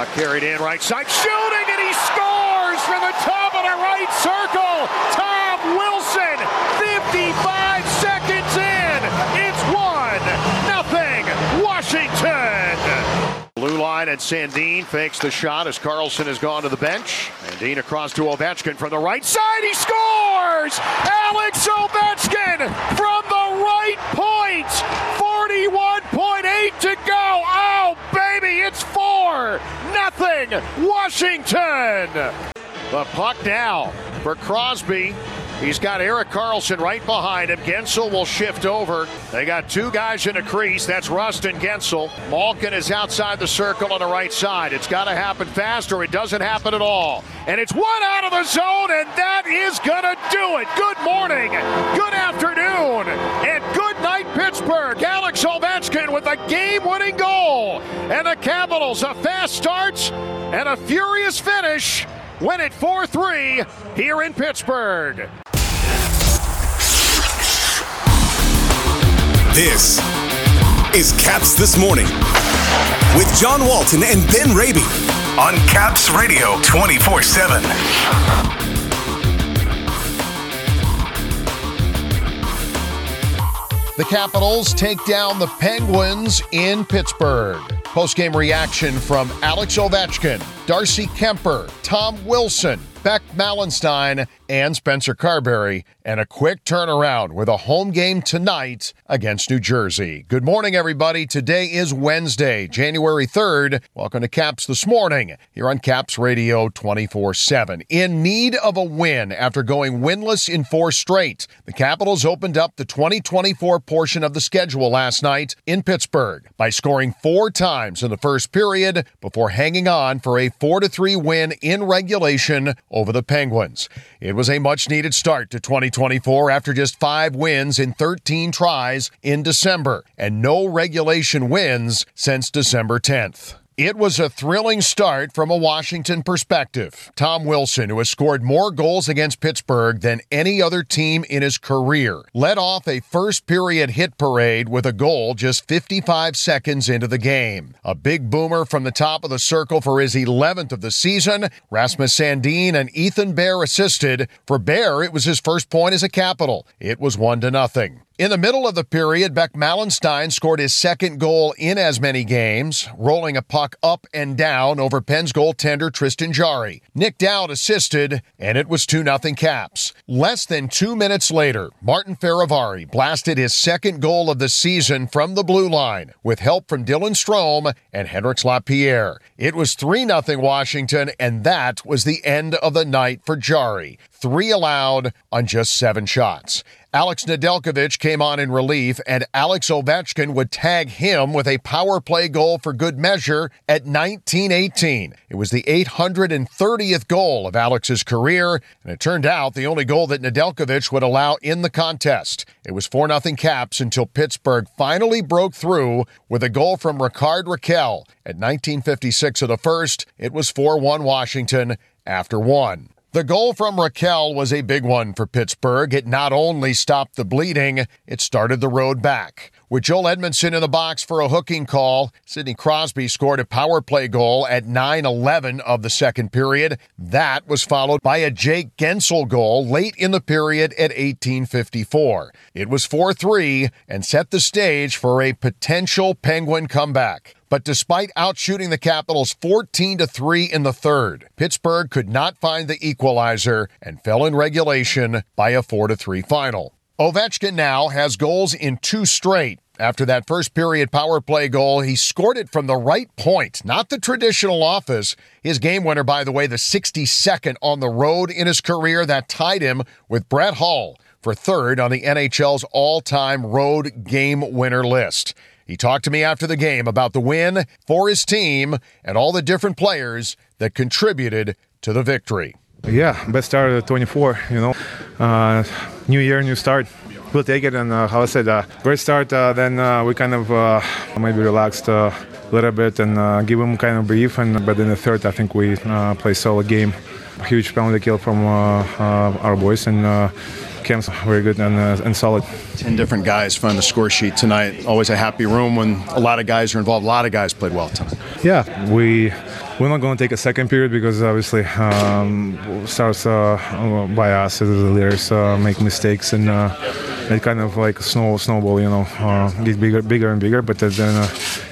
Puck carried in right side, shooting, and he scores from the top of the right circle. Tom Wilson, 55 seconds in. It's 1 nothing Washington. Blue line and Sandin fakes the shot as Carlson has gone to the bench. Sandin across to Ovechkin from the right side. He scores! Alex Ovechkin from the right point. 41.8 to go. Oh, baby, it's 4 nothing Washington. The puck now for Crosby. He's got Erik Karlsson right behind him. Guentzel will shift over. They got two guys in the crease. That's Rust and Guentzel. Malkin is outside the circle on the right side. It's got to happen fast or it doesn't happen at all. And it's one out of the zone, and that is going to do it. Good morning, good afternoon, and good night, Pittsburgh. Alex Ovechkin with a game winning goal. And the Capitals, a fast start and a furious finish win it 4 3 here in Pittsburgh. This is Caps This Morning with John Walton and Ben Raby on Caps Radio 24 7. The Capitals take down the Penguins in Pittsburgh. Post-game reaction from Alex Ovechkin, Darcy Kuemper, Tom Wilson, Beck Malenstyn, and Spencer Carbery, and a quick turnaround with a home game tonight against New Jersey. Good morning, everybody. Today is Wednesday, January 3rd. Welcome to Caps This Morning here on Caps Radio 24 7. In need of a win after going winless in four straight, the Capitals opened up the 2024 portion of the schedule last night in Pittsburgh by scoring four times in the first period before hanging on for a 4 3 win in regulation over the Penguins. It was a much needed start to 2024 after just five wins in 13 tries in December and no regulation wins since December 10th. It was a thrilling start from a Washington perspective. Tom Wilson, who has scored more goals against Pittsburgh than any other team in his career, led off a first period hit parade with a goal just 55 seconds into the game. A big boomer from the top of the circle for his 11th of the season. Rasmus Sandin and Ethan Bear assisted. For Bear, it was his first point as a Capital. It was 1 to nothing. In the middle of the period, Beck Malenstyn scored his second goal in as many games, rolling a puck up and down over Penn's goaltender Tristan Jarry. Nic Dowd assisted, and it was 2 0 Caps. Less than two minutes later, Martin Fehervary blasted his second goal of the season from the blue line with help from Dylan Strome and Hendrix Lapierre. It was 3 0 Washington, and that was the end of the night for Jarry. Three allowed on just seven shots. Alex Nedeljkovic came on in relief, and Alex Ovechkin would tag him with a power play goal for good measure at 1918. It was the 830th goal of Alex's career, and it turned out the only goal that Nedeljkovic would allow in the contest. It was 4 0 Caps until Pittsburgh finally broke through with a goal from Rickard Rakell At 1956 of the first, it was 4 1 Washington after one. The goal from Rakell was a big one for Pittsburgh. It not only stopped the bleeding, it started the road back. With Joel Edmondson in the box for a hooking call, Sidney Crosby scored a power play goal at 9 11 of the second period. That was followed by a Jake Guentzel goal late in the period at 1854. It was 4 3 and set the stage for a potential Penguin comeback. But despite outshooting the Capitals 14 to 3 in the third, Pittsburgh could not find the equalizer and fell in regulation by a 4 to 3 final. Ovechkin now has goals in two straight. After that first period power play goal, he scored it from the right point, not the traditional office. His game winner, by the way, the 62nd on the road in his career, that tied him with Brett Hull for third on the NHL's all time road game winner list. He talked to me after the game about the win for his team and all the different players that contributed to the victory. Yeah, best start of 24, you know. Uh, new year, new start. We'll take it, and uh, how I said, uh, great start. Uh, then uh, we kind of uh, maybe relaxed a little bit and give him kind of brief. And but in the third, I think we uh, play solid game. Huge penalty kill from our boys and Cam's very good and, uh, and solid. Ten different guys from the score sheet tonight. Always a happy room when a lot of guys are involved. A lot of guys played well tonight. Yeah, we we're not going to take a second period because obviously um, starts uh, by us as the leaders uh, make mistakes and uh, it kind of like snow snowball, you know, uh, get bigger, bigger and bigger. But then uh,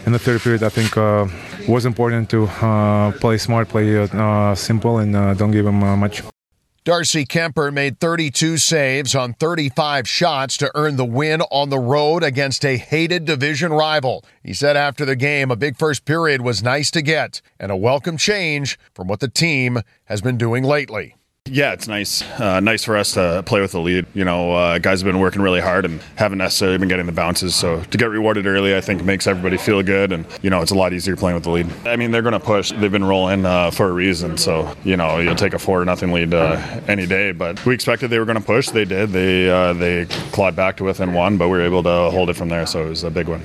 in the third period, I think uh, was important to uh, play smart, play uh, simple, and uh, don't give them uh, much. Darcy Kuemper made 32 saves on 35 shots to earn the win on the road against a hated division rival. He said after the game, a big first period was nice to get and a welcome change from what the team has been doing lately. Yeah, it's nice. Uh, nice for us to play with the lead. You know, uh, guys have been working really hard and haven't necessarily been getting the bounces. So to get rewarded early, I think makes everybody feel good. And you know, it's a lot easier playing with the lead. I mean, they're going to push. They've been rolling uh, for a reason. So you know, you'll take a four nothing lead uh, any day. But we expected they were going to push. They did. They uh, they clawed back to within one, but we were able to hold it from there. So it was a big one.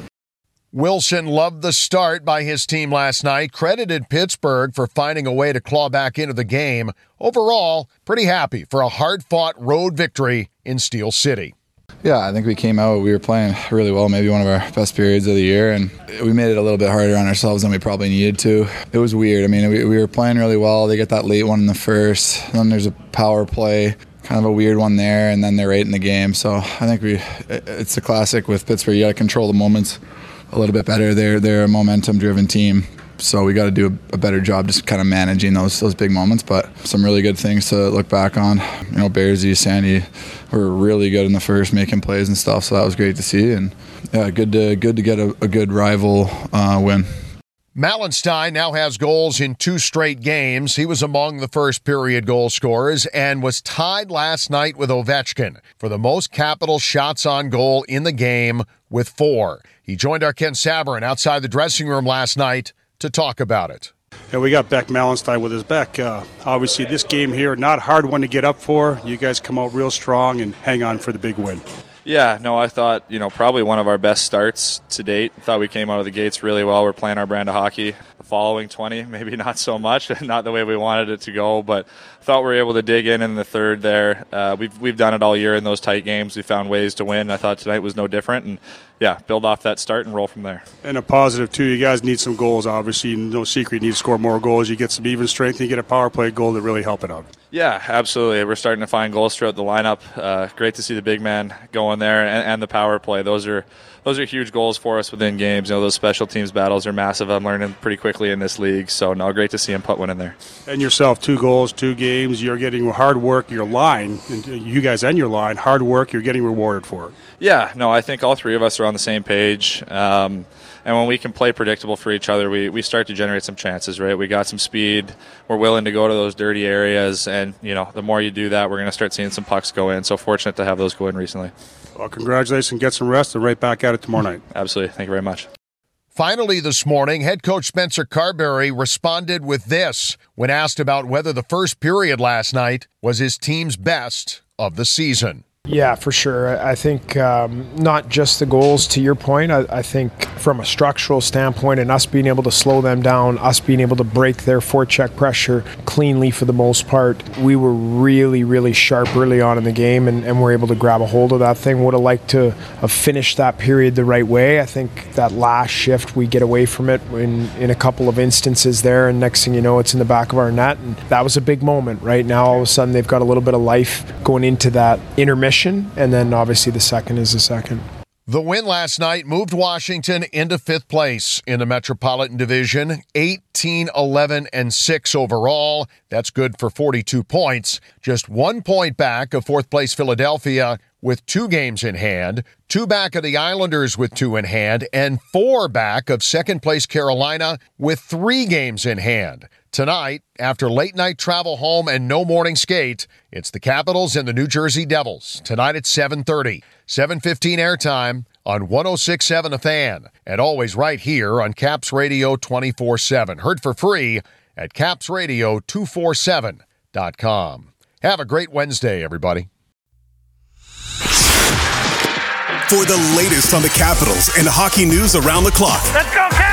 Wilson loved the start by his team last night, credited Pittsburgh for finding a way to claw back into the game. Overall, pretty happy for a hard fought road victory in Steel City. Yeah, I think we came out, we were playing really well, maybe one of our best periods of the year, and we made it a little bit harder on ourselves than we probably needed to. It was weird. I mean, we, we were playing really well. They get that late one in the first, then there's a power play kind of a weird one there, and then they're right in the game. So I think we it's a classic with Pittsburgh. You got to control the moments a little bit better. They're they're a momentum driven team. So we got to do a, a, better job just kind of managing those those big moments. But some really good things to look back on. You know, Bearsy, Sandy were really good in the first, making plays and stuff. So that was great to see. And yeah, good to good to get a, a good rival uh, win. Malenstyn now has goals in two straight games. He was among the first period goal scorers and was tied last night with Ovechkin for the most capital shots on goal in the game with four. He joined our Ken Sabourin outside the dressing room last night to talk about it. Yeah, we got Beck Malenstyn with his back. Uh, obviously, this game here, not hard one to get up for. You guys come out real strong and hang on for the big win. Yeah, no, I thought, you know, probably one of our best starts to date. Thought we came out of the gates really well. We're playing our brand of hockey. The following 20, maybe not so much, not the way we wanted it to go, but thought we were able to dig in in the third there. Uh, we've, we've done it all year in those tight games. We found ways to win. I thought tonight was no different. And yeah, build off that start and roll from there. And a positive, too. You guys need some goals, obviously. No secret, you need to score more goals. You get some even strength, you get a power play goal to really help it out. Yeah, absolutely. We're starting to find goals throughout the lineup. Uh, great to see the big man going there and, and the power play. Those are those are huge goals for us within games. You know, those special teams battles are massive. I'm learning pretty quickly in this league. So, no, great to see him put one in there. And yourself, two goals, two games. You're getting hard work. Your line, you guys and your line, hard work. You're getting rewarded for it. Yeah, no, I think all three of us are on the same page. Um, and when we can play predictable for each other, we, we start to generate some chances, right? We got some speed. We're willing to go to those dirty areas. And, you know, the more you do that, we're going to start seeing some pucks go in. So fortunate to have those go in recently. Well, congratulations. Get some rest and right back at it tomorrow night. Absolutely. Thank you very much. Finally, this morning, head coach Spencer Carbery responded with this when asked about whether the first period last night was his team's best of the season. Yeah, for sure. I think um, not just the goals, to your point, I, I, think from a structural standpoint and us being able to slow them down, us being able to break their forecheck pressure cleanly for the most part, we were really, really sharp early on in the game and, and were able to grab a hold of that thing. Would have liked to have finished that period the right way. I think that last shift, we get away from it in, in a couple of instances there, and next thing you know, it's in the back of our net. And that was a big moment. Right now, all of a sudden, they've got a little bit of life going into that intermission and then obviously the second is the second. The win last night moved Washington into fifth place in the Metropolitan Division, 18 11 and 6 overall. That's good for 42 points. Just one point back of fourth place Philadelphia with two games in hand, two back of the Islanders with two in hand, and four back of second place Carolina with three games in hand. Tonight, after late night travel home and no morning skate, it's the Capitals and the New Jersey Devils. Tonight at 7:30, 7:15 airtime on 106.7 The Fan, and always right here on Caps Radio 24/7. Heard for free at capsradio247.com. Have a great Wednesday, everybody. For the latest on the Capitals and hockey news around the clock. Let's go, Caps!